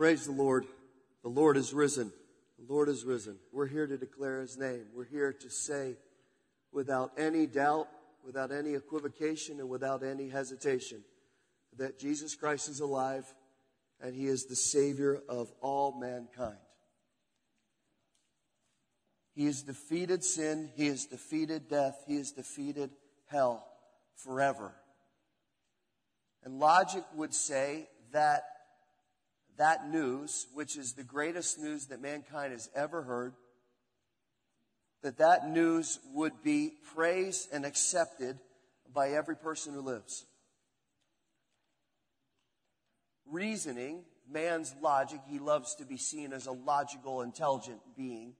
Praise the Lord. The Lord is risen. The Lord is risen. We're here to declare his name. We're here to say without any doubt, without any equivocation, and without any hesitation that Jesus Christ is alive and he is the Savior of all mankind. He has defeated sin, he has defeated death, he has defeated hell forever. And logic would say that that news, which is the greatest news that mankind has ever heard, that that news would be praised and accepted by every person who lives. Reasoning, man's logic, he loves to be seen as a logical, intelligent being.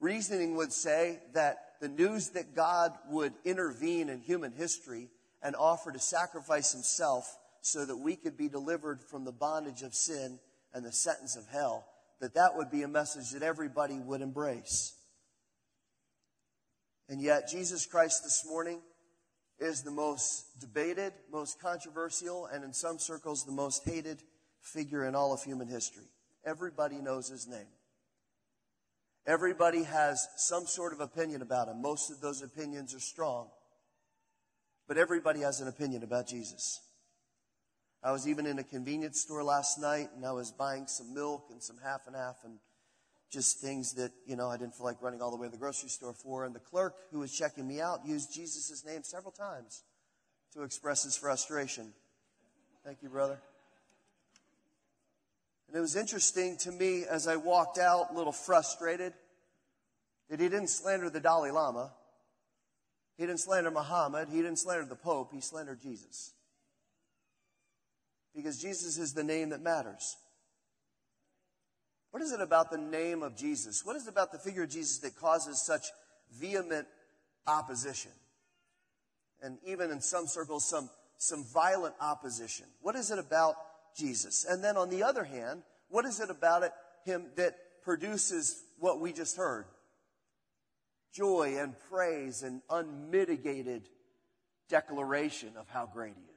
Reasoning would say that the news that God would intervene in human history and offer to sacrifice himself so that we could be delivered from the bondage of sin and the sentence of hell, that that would be a message that everybody would embrace. And yet, Jesus Christ this morning is the most debated, most controversial, and in some circles, the most hated figure in all of human history. Everybody knows his name. Everybody has some sort of opinion about him. Most of those opinions are strong. But everybody has an opinion about Jesus. I was even in a convenience store last night and I was buying some milk and some half and half and just things that, you know, I didn't feel like running all the way to the grocery store for. And the clerk who was checking me out used Jesus' name several times to express his frustration. Thank you, brother. And it was interesting to me as I walked out, a little frustrated, that he didn't slander the Dalai Lama. He didn't slander Muhammad. He didn't slander the Pope. He slandered Jesus. Because Jesus is the name that matters. What is it about the name of Jesus? What is it about the figure of Jesus that causes such vehement opposition? And even in some circles, some, some violent opposition. What is it about Jesus? And then on the other hand, what is it about it, him that produces what we just heard? Joy and praise and unmitigated declaration of how great he is.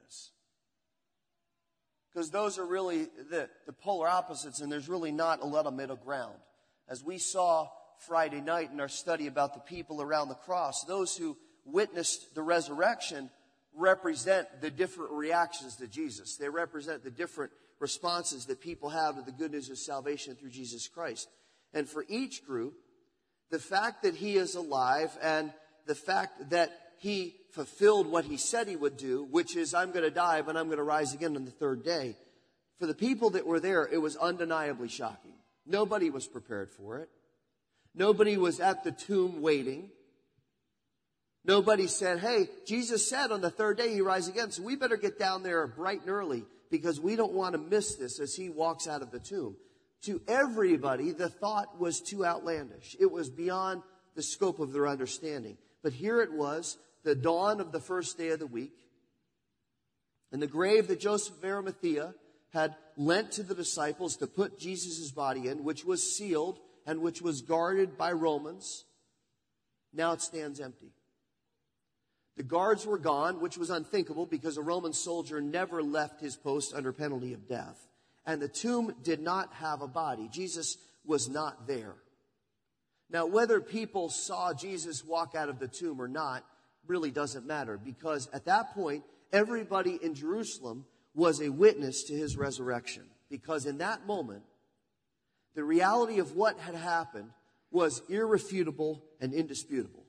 Because those are really the, the polar opposites, and there's really not a lot of middle ground. As we saw Friday night in our study about the people around the cross, those who witnessed the resurrection represent the different reactions to Jesus. They represent the different responses that people have to the good news of salvation through Jesus Christ. And for each group, the fact that he is alive and the fact that he fulfilled what he said he would do, which is, I'm going to die, but I'm going to rise again on the third day. For the people that were there, it was undeniably shocking. Nobody was prepared for it. Nobody was at the tomb waiting. Nobody said, hey, Jesus said on the third day he rise again, so we better get down there bright and early because we don't want to miss this as he walks out of the tomb. To everybody, the thought was too outlandish. It was beyond the scope of their understanding. But here it was, the dawn of the first day of the week, and the grave that Joseph of Arimathea had lent to the disciples to put Jesus' body in, which was sealed and which was guarded by Romans, now it stands empty. The guards were gone, which was unthinkable because a Roman soldier never left his post under penalty of death. And the tomb did not have a body. Jesus was not there. Now, whether people saw Jesus walk out of the tomb or not really doesn't matter because at that point, everybody in Jerusalem was a witness to his resurrection. Because in that moment, the reality of what had happened was irrefutable and indisputable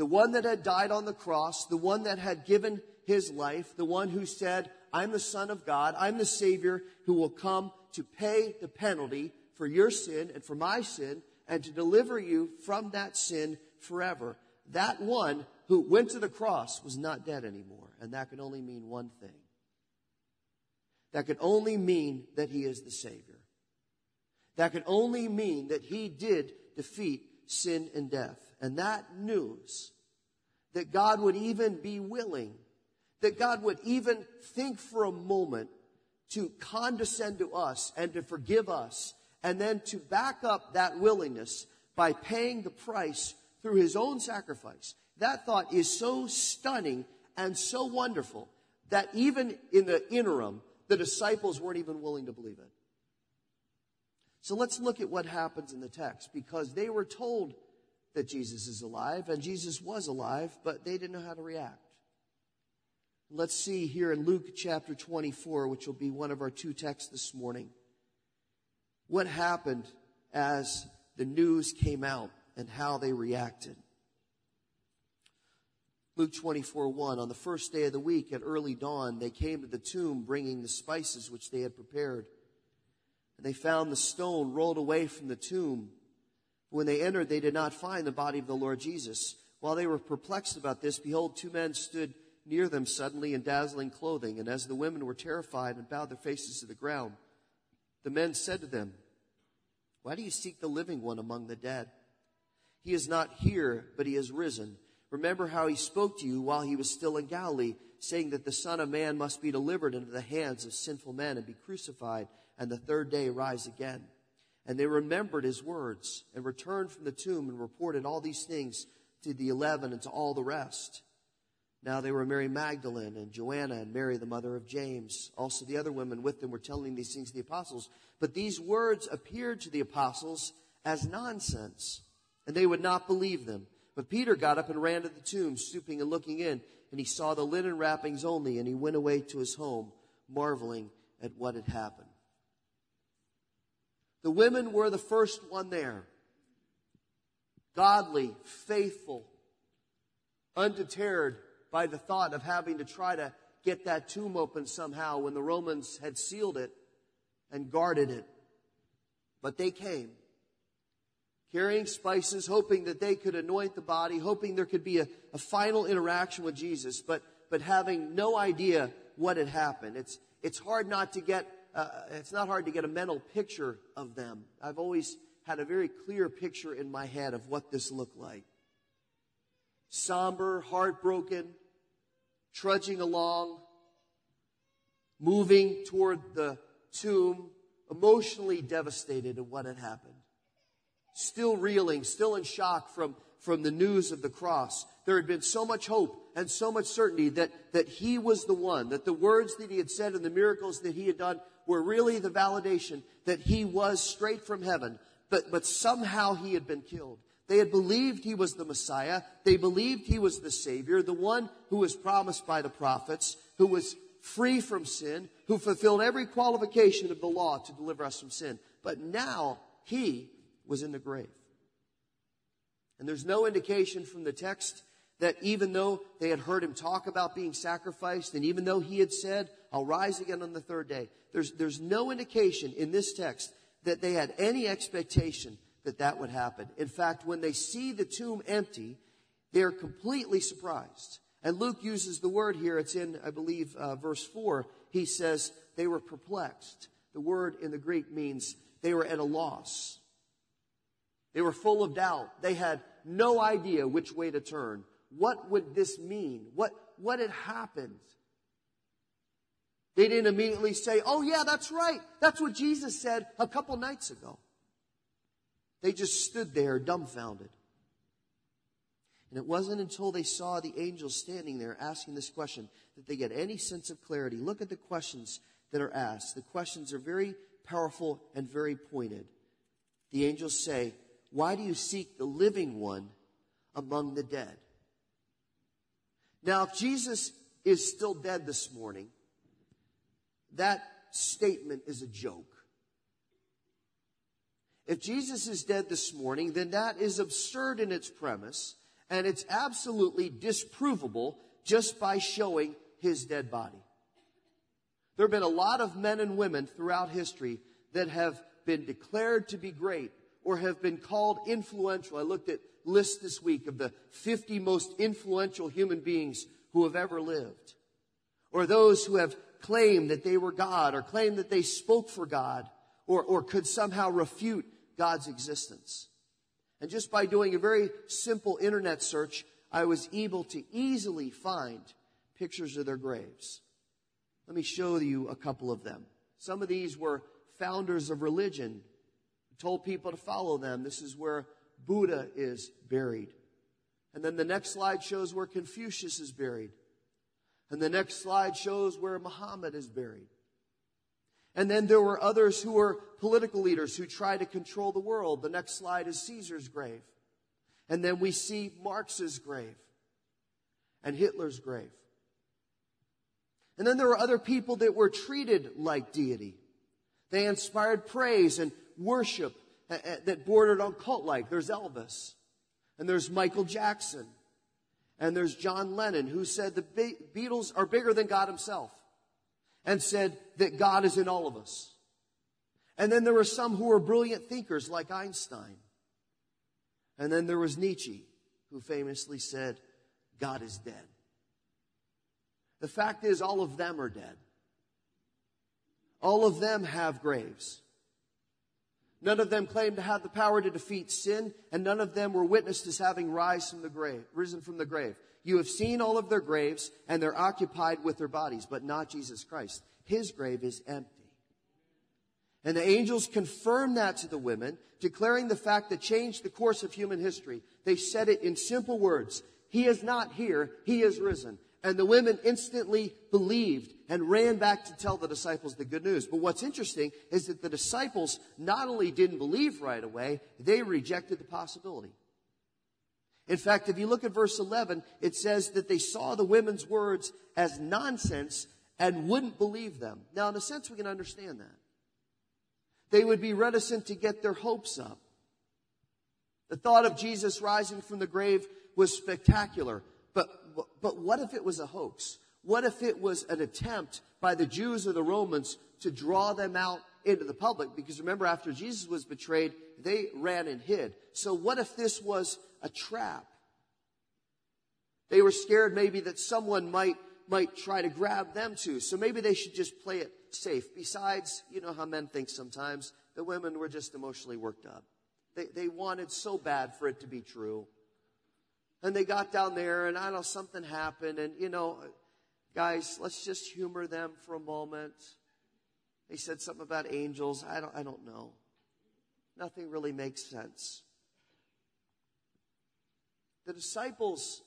the one that had died on the cross, the one that had given his life, the one who said, I'm the Son of God, I'm the Savior who will come to pay the penalty for your sin and for my sin and to deliver you from that sin forever. That one who went to the cross was not dead anymore. And that could only mean one thing. That could only mean that he is the Savior. That could only mean that he did defeat sin and death. And that news, that God would even be willing, that God would even think for a moment to condescend to us and to forgive us, and then to back up that willingness by paying the price through his own sacrifice. That thought is so stunning and so wonderful that even in the interim, the disciples weren't even willing to believe it. So let's look at what happens in the text because they were told that Jesus is alive and Jesus was alive, but they didn't know how to react. Let's see here in Luke chapter 24, which will be one of our two texts this morning, what happened as the news came out and how they reacted. Luke 24, 1. On the first day of the week at early dawn, they came to the tomb bringing the spices which they had prepared. And they found the stone rolled away from the tomb. When they entered, they did not find the body of the Lord Jesus. While they were perplexed about this, behold, two men stood near them suddenly in dazzling clothing. And as the women were terrified and bowed their faces to the ground, the men said to them, Why do you seek the living one among the dead? He is not here, but he has risen. Remember how he spoke to you while he was still in Galilee, saying that the Son of Man must be delivered into the hands of sinful men and be crucified, and the third day rise again. And they remembered his words and returned from the tomb and reported all these things to the eleven and to all the rest. Now they were Mary Magdalene and Joanna and Mary, the mother of James. Also the other women with them were telling these things to the apostles. But these words appeared to the apostles as nonsense, and they would not believe them. But Peter got up and ran to the tomb, stooping and looking in, and he saw the linen wrappings only, and he went away to his home, marveling at what had happened. The women were the first one there. Godly, faithful, undeterred by the thought of having to try to get that tomb open somehow when the Romans had sealed it and guarded it. But they came carrying spices, hoping that they could anoint the body, hoping there could be a, a final interaction with Jesus, but, but having no idea what had happened. It's, it's hard not to get, uh, it's not hard to get a mental picture of them. I've always had a very clear picture in my head of what this looked like. Somber, heartbroken, trudging along, moving toward the tomb, emotionally devastated at what had happened still reeling, still in shock from, from the news of the cross. There had been so much hope and so much certainty that, that he was the one, that the words that he had said and the miracles that he had done were really the validation that he was straight from heaven, but, but somehow he had been killed. They had believed he was the Messiah. They believed he was the Savior, the one who was promised by the prophets, who was free from sin, who fulfilled every qualification of the law to deliver us from sin. But now he was in the grave. And there's no indication from the text that even though they had heard him talk about being sacrificed, and even though he had said, I'll rise again on the third day, there's, there's no indication in this text that they had any expectation that that would happen. In fact, when they see the tomb empty, they're completely surprised. And Luke uses the word here, it's in, I believe, uh, verse 4. He says, they were perplexed. The word in the Greek means they were at a loss. They were full of doubt. They had no idea which way to turn. What would this mean? What, what had happened? They didn't immediately say, Oh, yeah, that's right. That's what Jesus said a couple nights ago. They just stood there dumbfounded. And it wasn't until they saw the angels standing there asking this question that they get any sense of clarity. Look at the questions that are asked. The questions are very powerful and very pointed. The angels say, why do you seek the living one among the dead? Now, if Jesus is still dead this morning, that statement is a joke. If Jesus is dead this morning, then that is absurd in its premise, and it's absolutely disprovable just by showing his dead body. There have been a lot of men and women throughout history that have been declared to be great or have been called influential. I looked at lists this week of the 50 most influential human beings who have ever lived. Or those who have claimed that they were God or claimed that they spoke for God or, or could somehow refute God's existence. And just by doing a very simple internet search, I was able to easily find pictures of their graves. Let me show you a couple of them. Some of these were founders of religion told people to follow them. This is where Buddha is buried. And then the next slide shows where Confucius is buried. And the next slide shows where Muhammad is buried. And then there were others who were political leaders who tried to control the world. The next slide is Caesar's grave. And then we see Marx's grave and Hitler's grave. And then there were other people that were treated like deity. They inspired praise and worship uh, uh, that bordered on cult like. There's Elvis, and there's Michael Jackson, and there's John Lennon, who said the Beatles are bigger than God Himself, and said that God is in all of us. And then there were some who were brilliant thinkers like Einstein. And then there was Nietzsche, who famously said, God is dead. The fact is, all of them are dead. All of them have graves. None of them claimed to have the power to defeat sin, and none of them were witnessed as having rise from the grave, risen from the grave. You have seen all of their graves, and they're occupied with their bodies, but not Jesus Christ. His grave is empty. And the angels confirmed that to the women, declaring the fact that changed the course of human history. They said it in simple words. He is not here. He is risen. And the women instantly believed and ran back to tell the disciples the good news. But what's interesting is that the disciples not only didn't believe right away, they rejected the possibility. In fact, if you look at verse 11, it says that they saw the women's words as nonsense and wouldn't believe them. Now, in a sense, we can understand that. They would be reticent to get their hopes up. The thought of Jesus rising from the grave was spectacular. But, but what if it was a hoax? What if it was an attempt by the Jews or the Romans to draw them out into the public? Because remember, after Jesus was betrayed, they ran and hid. So what if this was a trap? They were scared maybe that someone might, might try to grab them too. So maybe they should just play it safe. Besides, you know how men think sometimes, the women were just emotionally worked up. They, they wanted so bad for it to be true. And they got down there, and I don't know, something happened. And, you know, guys, let's just humor them for a moment. They said something about angels. I don't, I don't know. Nothing really makes sense. The disciples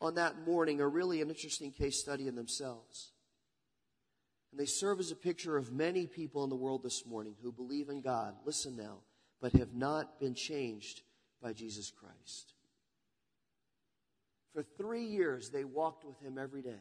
on that morning are really an interesting case study in themselves. And they serve as a picture of many people in the world this morning who believe in God, listen now, but have not been changed by Jesus Christ. For three years, they walked with him every day.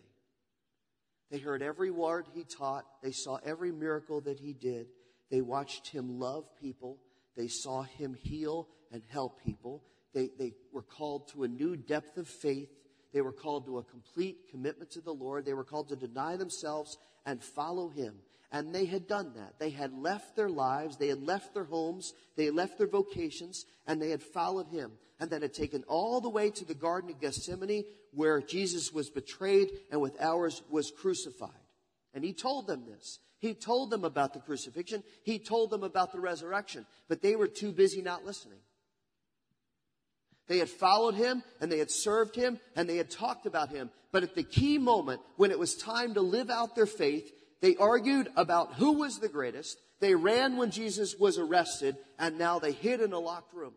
They heard every word he taught. They saw every miracle that he did. They watched him love people. They saw him heal and help people. They, they were called to a new depth of faith. They were called to a complete commitment to the Lord. They were called to deny themselves and follow him. And they had done that. They had left their lives, they had left their homes, they had left their vocations, and they had followed him. And that had taken all the way to the Garden of Gethsemane where Jesus was betrayed and with hours was crucified. And he told them this. He told them about the crucifixion. He told them about the resurrection. But they were too busy not listening. They had followed him and they had served him and they had talked about him. But at the key moment when it was time to live out their faith, they argued about who was the greatest. They ran when Jesus was arrested, and now they hid in a locked room.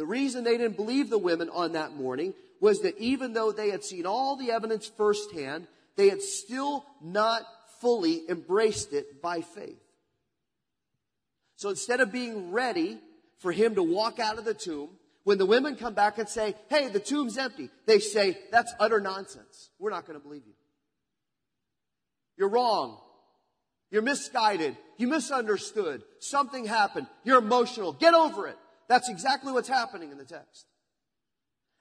The reason they didn't believe the women on that morning was that even though they had seen all the evidence firsthand, they had still not fully embraced it by faith. So instead of being ready for him to walk out of the tomb, when the women come back and say, hey, the tomb's empty, they say, that's utter nonsense. We're not going to believe you. You're wrong. You're misguided. You misunderstood. Something happened. You're emotional. Get over it. That's exactly what's happening in the text.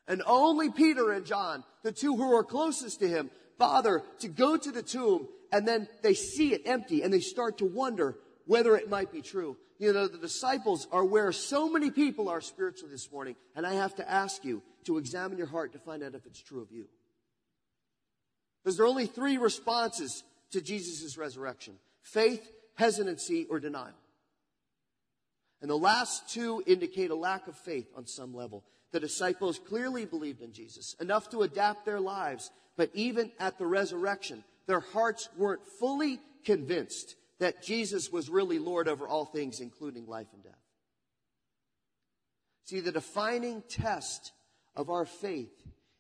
And only Peter and John, the two who are closest to him, bother to go to the tomb and then they see it empty and they start to wonder whether it might be true. You know, the disciples are where so many people are spiritually this morning, and I have to ask you to examine your heart to find out if it's true of you. Because there are only three responses to Jesus' resurrection faith, hesitancy, or denial. And the last two indicate a lack of faith on some level. The disciples clearly believed in Jesus, enough to adapt their lives, but even at the resurrection, their hearts weren't fully convinced that Jesus was really Lord over all things, including life and death. See, the defining test of our faith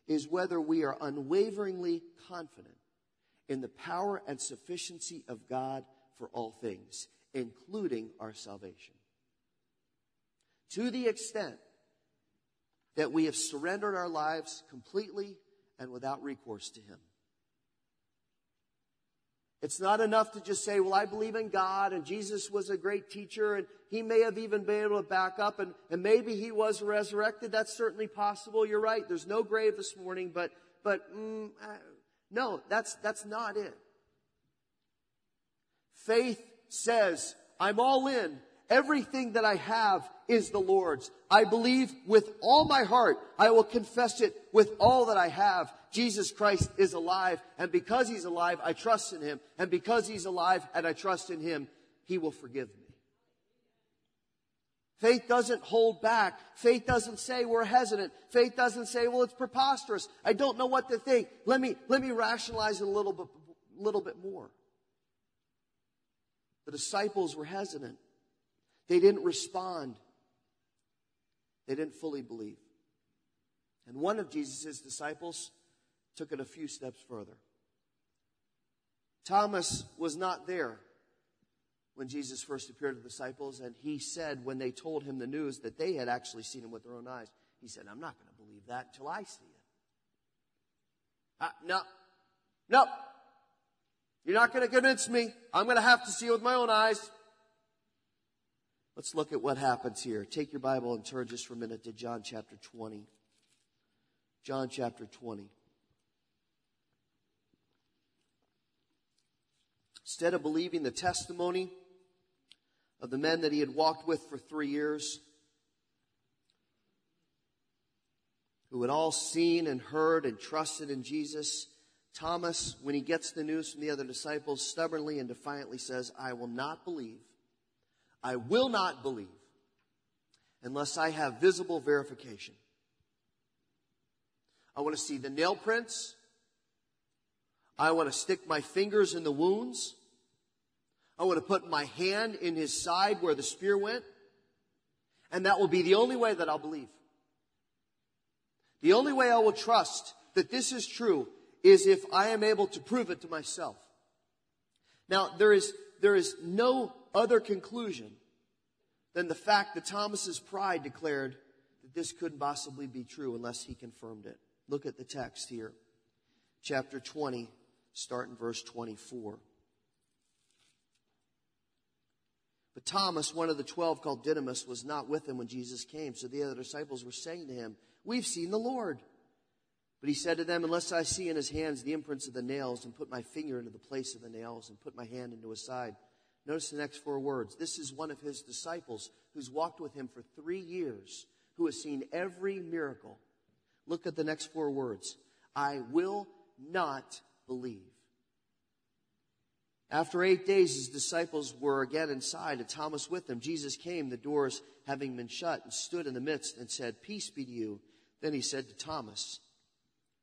is whether we are unwaveringly confident in the power and sufficiency of God for all things, including our salvation. To the extent that we have surrendered our lives completely and without recourse to Him. It's not enough to just say, well, I believe in God and Jesus was a great teacher and he may have even been able to back up and, and maybe he was resurrected. That's certainly possible. You're right. There's no grave this morning, but, but, mm, uh, no, that's, that's not it. Faith says, I'm all in. Everything that I have is the Lord's. I believe with all my heart. I will confess it with all that I have. Jesus Christ is alive. And because he's alive, I trust in him. And because he's alive and I trust in him, he will forgive me. Faith doesn't hold back. Faith doesn't say we're hesitant. Faith doesn't say, well, it's preposterous. I don't know what to think. Let me, let me rationalize it a little bit, little bit more. The disciples were hesitant. They didn't respond. They didn't fully believe. And one of Jesus' disciples took it a few steps further. Thomas was not there when Jesus first appeared to the disciples, and he said, when they told him the news that they had actually seen him with their own eyes, he said, I'm not going to believe that until I see it. Uh, no, no. You're not going to convince me. I'm going to have to see it with my own eyes. Let's look at what happens here. Take your Bible and turn just for a minute to John chapter 20. John chapter 20. Instead of believing the testimony of the men that he had walked with for three years, who had all seen and heard and trusted in Jesus, Thomas, when he gets the news from the other disciples, stubbornly and defiantly says, I will not believe I will not believe unless I have visible verification. I want to see the nail prints. I want to stick my fingers in the wounds. I want to put my hand in his side where the spear went. And that will be the only way that I'll believe. The only way I will trust that this is true is if I am able to prove it to myself. Now, there is, there is no other conclusion than the fact that Thomas's pride declared that this couldn't possibly be true unless he confirmed it. Look at the text here. Chapter 20, start in verse 24. But Thomas, one of the twelve called Didymus, was not with him when Jesus came. So the other disciples were saying to him, We've seen the Lord. But he said to them, Unless I see in his hands the imprints of the nails, and put my finger into the place of the nails, and put my hand into his side, Notice the next four words. This is one of his disciples who's walked with him for three years, who has seen every miracle. Look at the next four words. I will not believe. After eight days, his disciples were again inside, and Thomas with them. Jesus came, the doors having been shut, and stood in the midst and said, Peace be to you. Then he said to Thomas,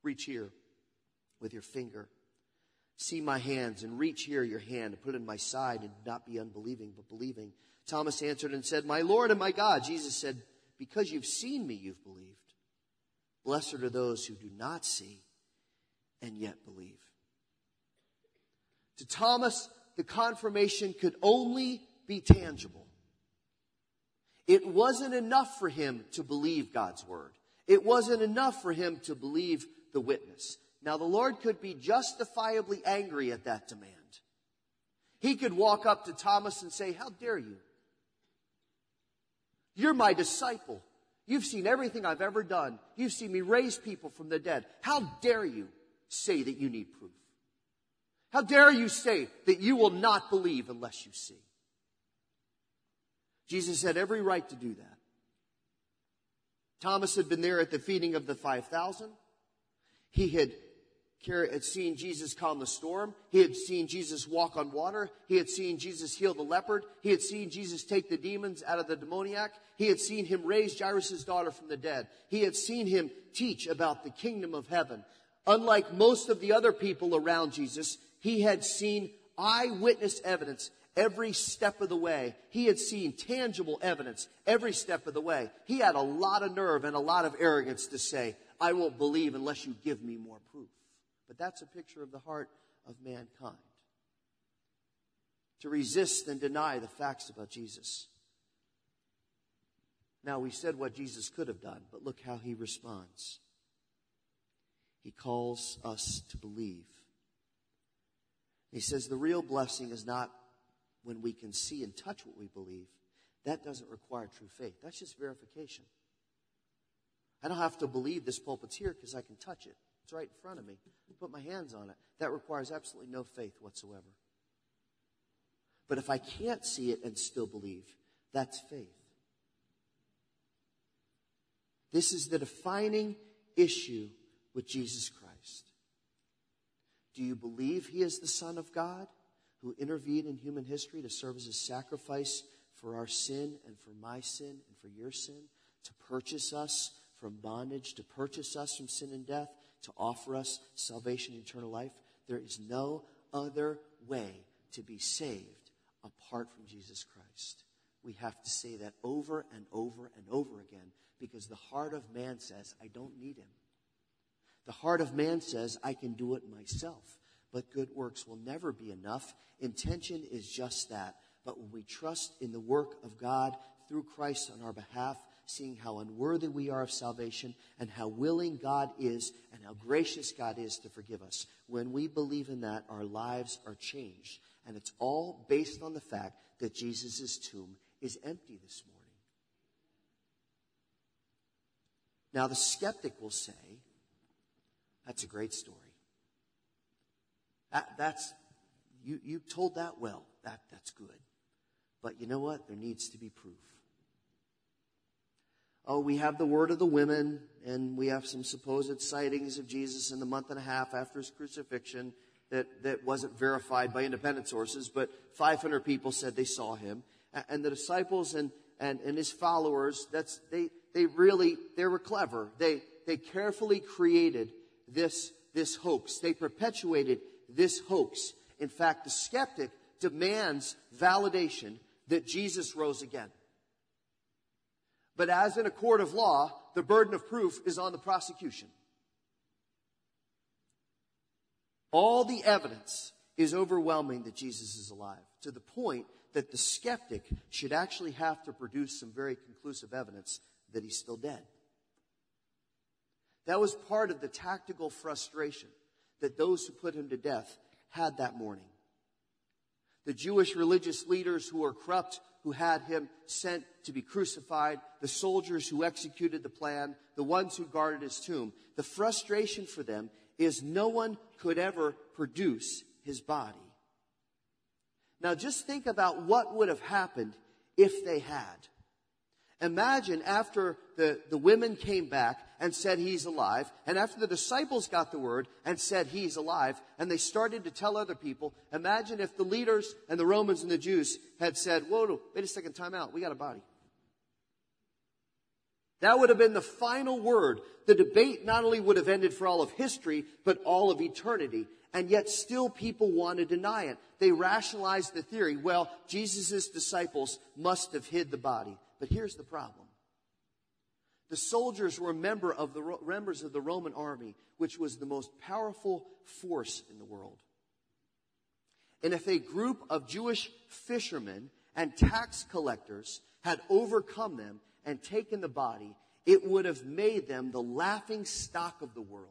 Reach here with your finger See my hands and reach here your hand and put it in my side and not be unbelieving, but believing. Thomas answered and said, My Lord and my God. Jesus said, Because you've seen me, you've believed. Blessed are those who do not see and yet believe. To Thomas, the confirmation could only be tangible. It wasn't enough for him to believe God's word. It wasn't enough for him to believe the witness. Now, the Lord could be justifiably angry at that demand. He could walk up to Thomas and say, How dare you? You're my disciple. You've seen everything I've ever done. You've seen me raise people from the dead. How dare you say that you need proof? How dare you say that you will not believe unless you see? Jesus had every right to do that. Thomas had been there at the feeding of the 5,000. He had had seen Jesus calm the storm. He had seen Jesus walk on water. He had seen Jesus heal the leopard. He had seen Jesus take the demons out of the demoniac. He had seen him raise Jairus' daughter from the dead. He had seen him teach about the kingdom of heaven. Unlike most of the other people around Jesus, he had seen eyewitness evidence every step of the way. He had seen tangible evidence every step of the way. He had a lot of nerve and a lot of arrogance to say, I won't believe unless you give me more proof. But that's a picture of the heart of mankind. To resist and deny the facts about Jesus. Now, we said what Jesus could have done, but look how he responds. He calls us to believe. He says the real blessing is not when we can see and touch what we believe. That doesn't require true faith. That's just verification. I don't have to believe this pulpit's here because I can touch it. It's right in front of me. Put my hands on it. That requires absolutely no faith whatsoever. But if I can't see it and still believe, that's faith. This is the defining issue with Jesus Christ. Do you believe he is the Son of God who intervened in human history to serve as a sacrifice for our sin and for my sin and for your sin, to purchase us from bondage, to purchase us from sin and death, to offer us salvation and eternal life? There is no other way to be saved apart from Jesus Christ. We have to say that over and over and over again because the heart of man says, I don't need him. The heart of man says, I can do it myself. But good works will never be enough. Intention is just that. But when we trust in the work of God through Christ on our behalf, seeing how unworthy we are of salvation and how willing God is and how gracious God is to forgive us, when we believe in that, our lives are changed. And it's all based on the fact that Jesus' tomb is empty this morning. Now, the skeptic will say, that's a great story. That, that's, you, you told that well. That, that's good. But you know what? There needs to be proof. Oh, we have the word of the women, and we have some supposed sightings of Jesus in the month and a half after his crucifixion that, that wasn't verified by independent sources, but 500 people said they saw him. And the disciples and, and, and his followers, that's, they, they really, they were clever. They, they carefully created this, this hoax. They perpetuated this hoax. In fact, the skeptic demands validation that Jesus rose again. But as in a court of law, the burden of proof is on the prosecution. All the evidence is overwhelming that Jesus is alive to the point that the skeptic should actually have to produce some very conclusive evidence that he's still dead. That was part of the tactical frustration that those who put him to death had that morning. The Jewish religious leaders who were corrupt, who had him sent to be crucified, the soldiers who executed the plan, the ones who guarded his tomb. The frustration for them is no one could ever produce his body. Now just think about what would have happened if they had. Imagine after the, the women came back and said he's alive, and after the disciples got the word and said he's alive, and they started to tell other people, imagine if the leaders and the Romans and the Jews had said, whoa, wait a second, time out, we got a body. That would have been the final word. The debate not only would have ended for all of history, but all of eternity. And yet still people want to deny it. They rationalize the theory, well, Jesus' disciples must have hid the body. But here's the problem. The soldiers were member of the members of the Roman army, which was the most powerful force in the world. And if a group of Jewish fishermen and tax collectors had overcome them and taken the body, it would have made them the laughing stock of the world.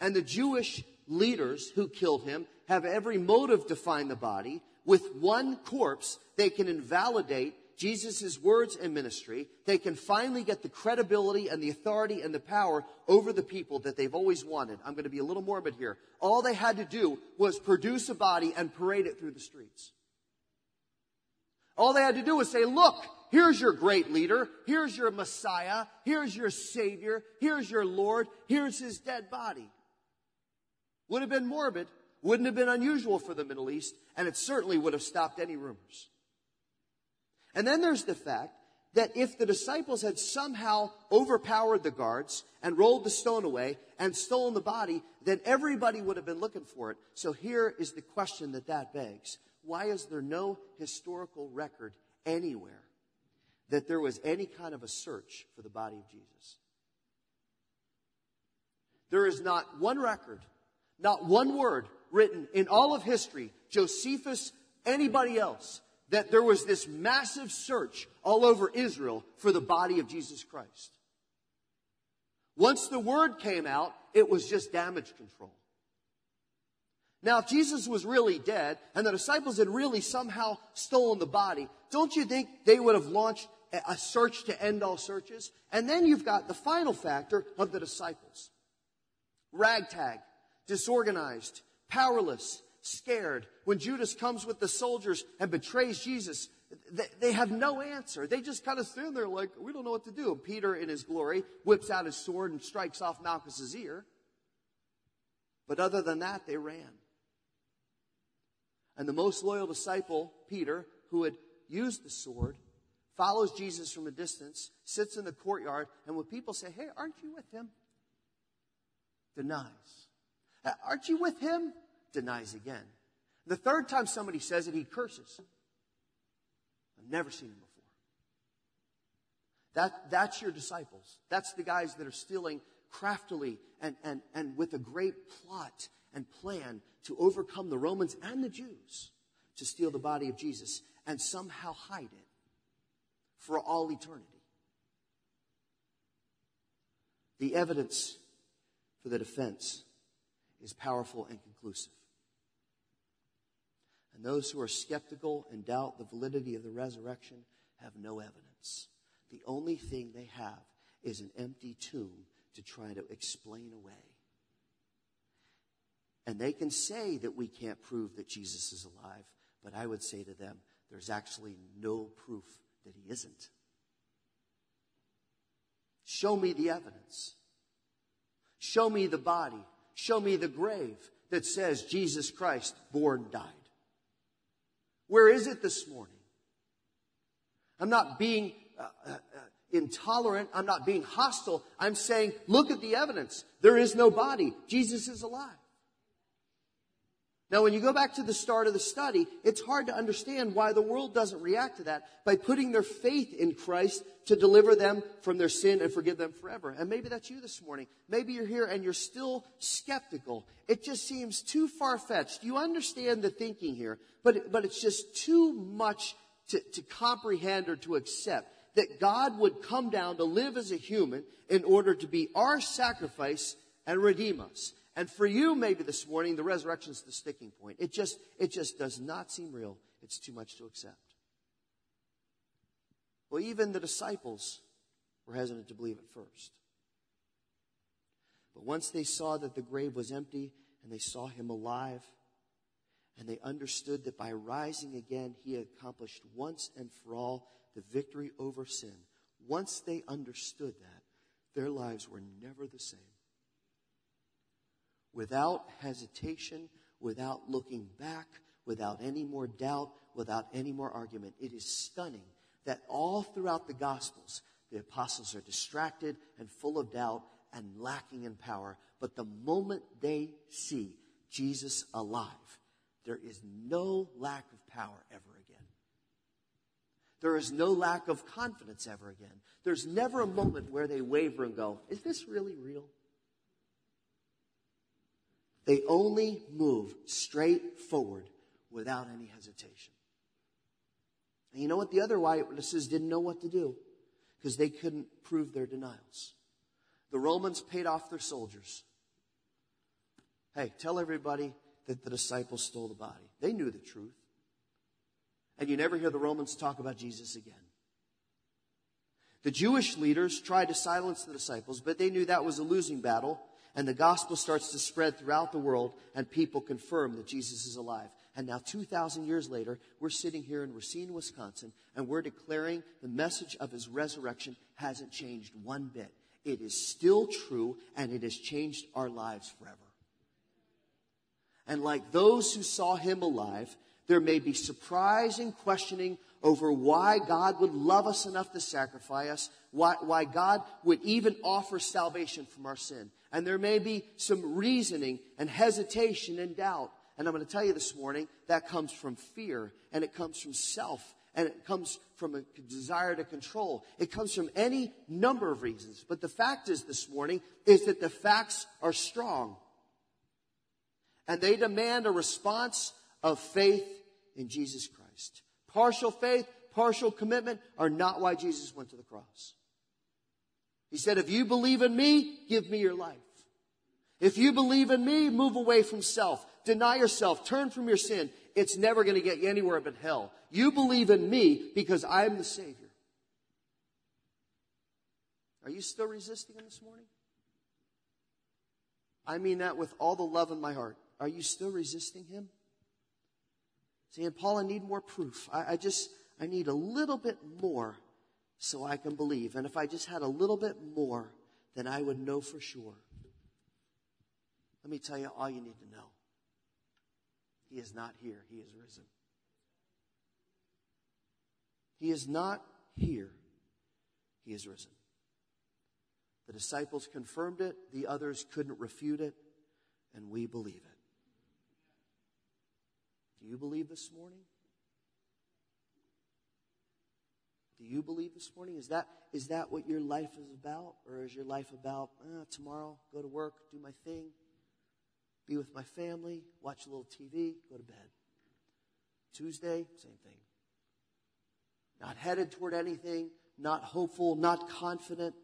And the Jewish leaders who killed him have every motive to find the body. With one corpse, they can invalidate Jesus' words and ministry, they can finally get the credibility and the authority and the power over the people that they've always wanted. I'm going to be a little morbid here. All they had to do was produce a body and parade it through the streets. All they had to do was say, look, here's your great leader. Here's your Messiah. Here's your Savior. Here's your Lord. Here's his dead body. Would have been morbid. Wouldn't have been unusual for the Middle East. And it certainly would have stopped any rumors. And then there's the fact that if the disciples had somehow overpowered the guards and rolled the stone away and stolen the body, then everybody would have been looking for it. So here is the question that that begs. Why is there no historical record anywhere that there was any kind of a search for the body of Jesus? There is not one record, not one word written in all of history, Josephus, anybody else, that there was this massive search all over Israel for the body of Jesus Christ. Once the word came out, it was just damage control. Now, if Jesus was really dead and the disciples had really somehow stolen the body, don't you think they would have launched a search to end all searches? And then you've got the final factor of the disciples. Ragtag, disorganized, powerless, scared. When Judas comes with the soldiers and betrays Jesus, they, have no answer. They just kind of stand there like, we don't know what to do. And Peter, in his glory, whips out his sword and strikes off Malchus's ear. But other than that, they ran. And the most loyal disciple, Peter, who had used the sword, follows Jesus from a distance, sits in the courtyard, and when people say, Hey, aren't you with him? Denies. Aren't you with him? Denies again. The third time somebody says it, he curses. I've never seen him before. That, that's your disciples. That's the guys that are stealing craftily and, and, and with a great plot and plan to overcome the Romans and the Jews to steal the body of Jesus and somehow hide it for all eternity. The evidence for the defense is powerful and conclusive. And those who are skeptical and doubt the validity of the resurrection have no evidence. The only thing they have is an empty tomb to try to explain away. And they can say that we can't prove that Jesus is alive, but I would say to them, there's actually no proof that he isn't. Show me the evidence. Show me the body. Show me the grave that says Jesus Christ born died. Where is it this morning? I'm not being uh, uh, uh, intolerant. I'm not being hostile. I'm saying, look at the evidence. There is no body. Jesus is alive. Now, when you go back to the start of the study, it's hard to understand why the world doesn't react to that by putting their faith in Christ to deliver them from their sin and forgive them forever. And maybe that's you this morning. Maybe you're here and you're still skeptical. It just seems too far fetched. You understand the thinking here, but, but it's just too much to, to comprehend or to accept that God would come down to live as a human in order to be our sacrifice and redeem us. And for you, maybe this morning, the resurrection is the sticking point. It just, it just does not seem real. It's too much to accept. Well, even the disciples were hesitant to believe at first. But once they saw that the grave was empty and they saw him alive, and they understood that by rising again, he accomplished once and for all the victory over sin. Once they understood that, their lives were never the same without hesitation, without looking back, without any more doubt, without any more argument. It is stunning that all throughout the Gospels, the apostles are distracted and full of doubt and lacking in power. But the moment they see Jesus alive, there is no lack of power ever again. There is no lack of confidence ever again. There's never a moment where they waver and go, Is this really real? They only move straight forward without any hesitation. And you know what? The other eyewitnesses didn't know what to do because they couldn't prove their denials. The Romans paid off their soldiers. Hey, tell everybody that the disciples stole the body. They knew the truth. And you never hear the Romans talk about Jesus again. The Jewish leaders tried to silence the disciples, but they knew that was a losing battle and the gospel starts to spread throughout the world, and people confirm that Jesus is alive. And now, 2,000 years later, we're sitting here in Racine, Wisconsin, and we're declaring the message of his resurrection hasn't changed one bit. It is still true, and it has changed our lives forever. And like those who saw him alive, there may be surprise and questioning over why God would love us enough to sacrifice us, why, why God would even offer salvation from our sin. And there may be some reasoning and hesitation and doubt. And I'm going to tell you this morning that comes from fear and it comes from self and it comes from a desire to control. It comes from any number of reasons. But the fact is this morning is that the facts are strong. And they demand a response of faith in Jesus Christ. Partial faith, partial commitment are not why Jesus went to the cross. He said, if you believe in me, give me your life. If you believe in me, move away from self. Deny yourself. Turn from your sin. It's never going to get you anywhere but hell. You believe in me because I'm the Savior. Are you still resisting him this morning? I mean that with all the love in my heart. Are you still resisting him? Saying, Paul, I need more proof. I, I just, I need a little bit more so I can believe. And if I just had a little bit more, then I would know for sure. Let me tell you all you need to know. He is not here. He is risen. He is not here. He is risen. The disciples confirmed it, the others couldn't refute it, and we believe it. Do you believe this morning? Do you believe this morning? Is that, is that what your life is about? Or is your life about, eh, tomorrow, go to work, do my thing, be with my family, watch a little TV, go to bed? Tuesday, same thing. Not headed toward anything, not hopeful, not confident,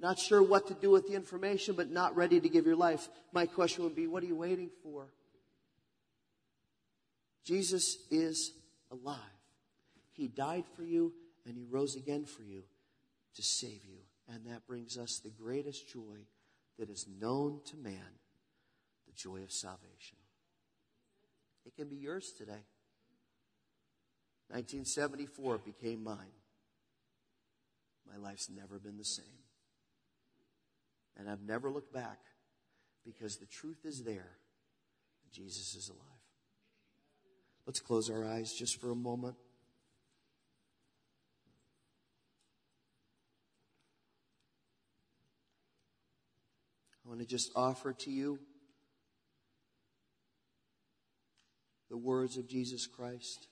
not sure what to do with the information, but not ready to give your life. My question would be, what are you waiting for? Jesus is alive. He died for you and he rose again for you to save you. And that brings us the greatest joy that is known to man the joy of salvation. It can be yours today. 1974 became mine. My life's never been the same. And I've never looked back because the truth is there. Jesus is alive. Let's close our eyes just for a moment. I want to just offer to you the words of Jesus Christ.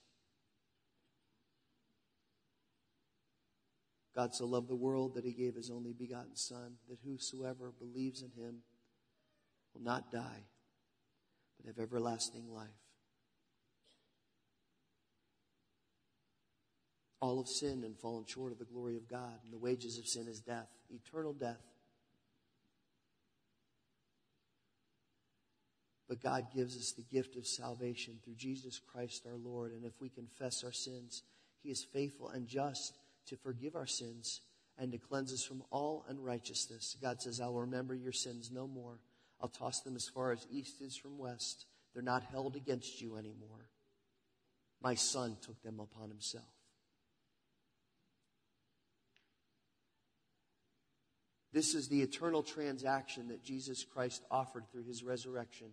God so loved the world that he gave his only begotten Son, that whosoever believes in him will not die, but have everlasting life. All have sinned and fallen short of the glory of God, and the wages of sin is death, eternal death. But God gives us the gift of salvation through Jesus Christ our Lord. And if we confess our sins, He is faithful and just to forgive our sins and to cleanse us from all unrighteousness. God says, I'll remember your sins no more. I'll toss them as far as east is from west. They're not held against you anymore. My son took them upon himself. This is the eternal transaction that Jesus Christ offered through his resurrection.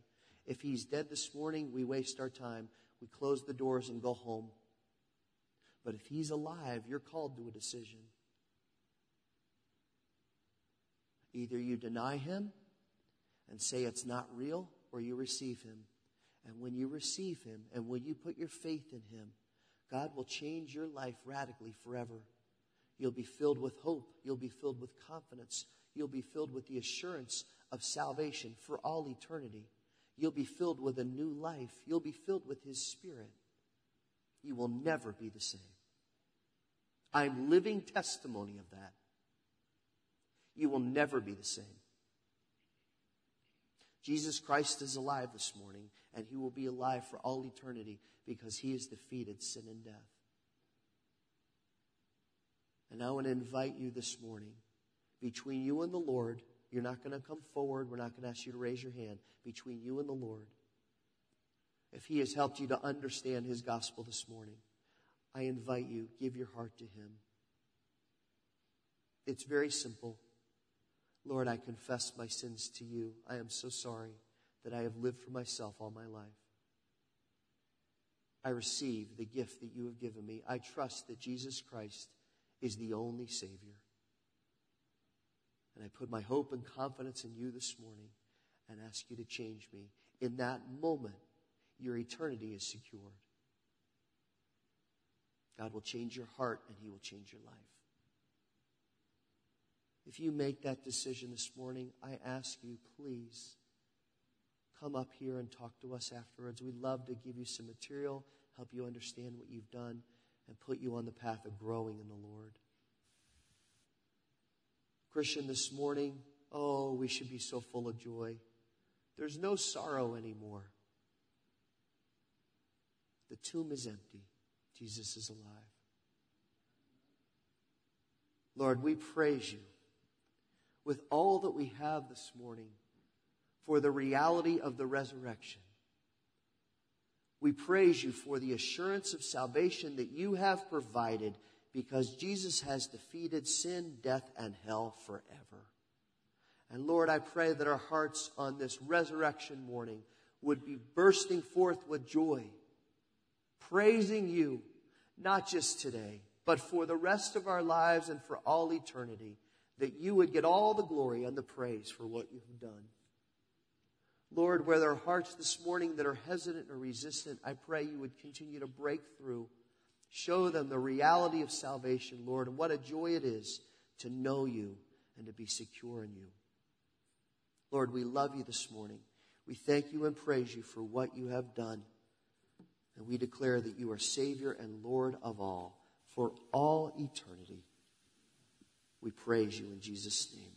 If he's dead this morning, we waste our time. We close the doors and go home. But if he's alive, you're called to a decision. Either you deny him and say it's not real, or you receive him. And when you receive him and when you put your faith in him, God will change your life radically forever. You'll be filled with hope. You'll be filled with confidence. You'll be filled with the assurance of salvation for all eternity. You'll be filled with a new life. You'll be filled with his spirit. You will never be the same. I'm living testimony of that. You will never be the same. Jesus Christ is alive this morning, and he will be alive for all eternity because he has defeated sin and death. And I want to invite you this morning, between you and the Lord, you're not going to come forward. We're not going to ask you to raise your hand. Between you and the Lord, if he has helped you to understand his gospel this morning, I invite you, give your heart to Him. It's very simple. Lord, I confess my sins to you. I am so sorry that I have lived for myself all my life. I receive the gift that you have given me. I trust that Jesus Christ is the only Savior. And I put my hope and confidence in you this morning and ask you to change me. In that moment, your eternity is secured. God will change your heart and He will change your life. If you make that decision this morning, I ask you, please come up here and talk to us afterwards. We'd love to give you some material, help you understand what you've done, and put you on the path of growing in the Lord. Christian, this morning, oh, we should be so full of joy. There's no sorrow anymore. The tomb is empty. Jesus is alive. Lord, we praise you with all that we have this morning for the reality of the resurrection. We praise you for the assurance of salvation that you have provided because Jesus has defeated sin, death, and hell forever. And Lord, I pray that our hearts on this resurrection morning would be bursting forth with joy, praising you, not just today, but for the rest of our lives and for all eternity, that you would get all the glory and the praise for what you have done. Lord, where there are hearts this morning that are hesitant or resistant, I pray you would continue to break through. Show them the reality of salvation, Lord, and what a joy it is to know you and to be secure in you. Lord, we love you this morning. We thank you and praise you for what you have done. And we declare that you are Savior and Lord of all for all eternity. We praise you in Jesus' name.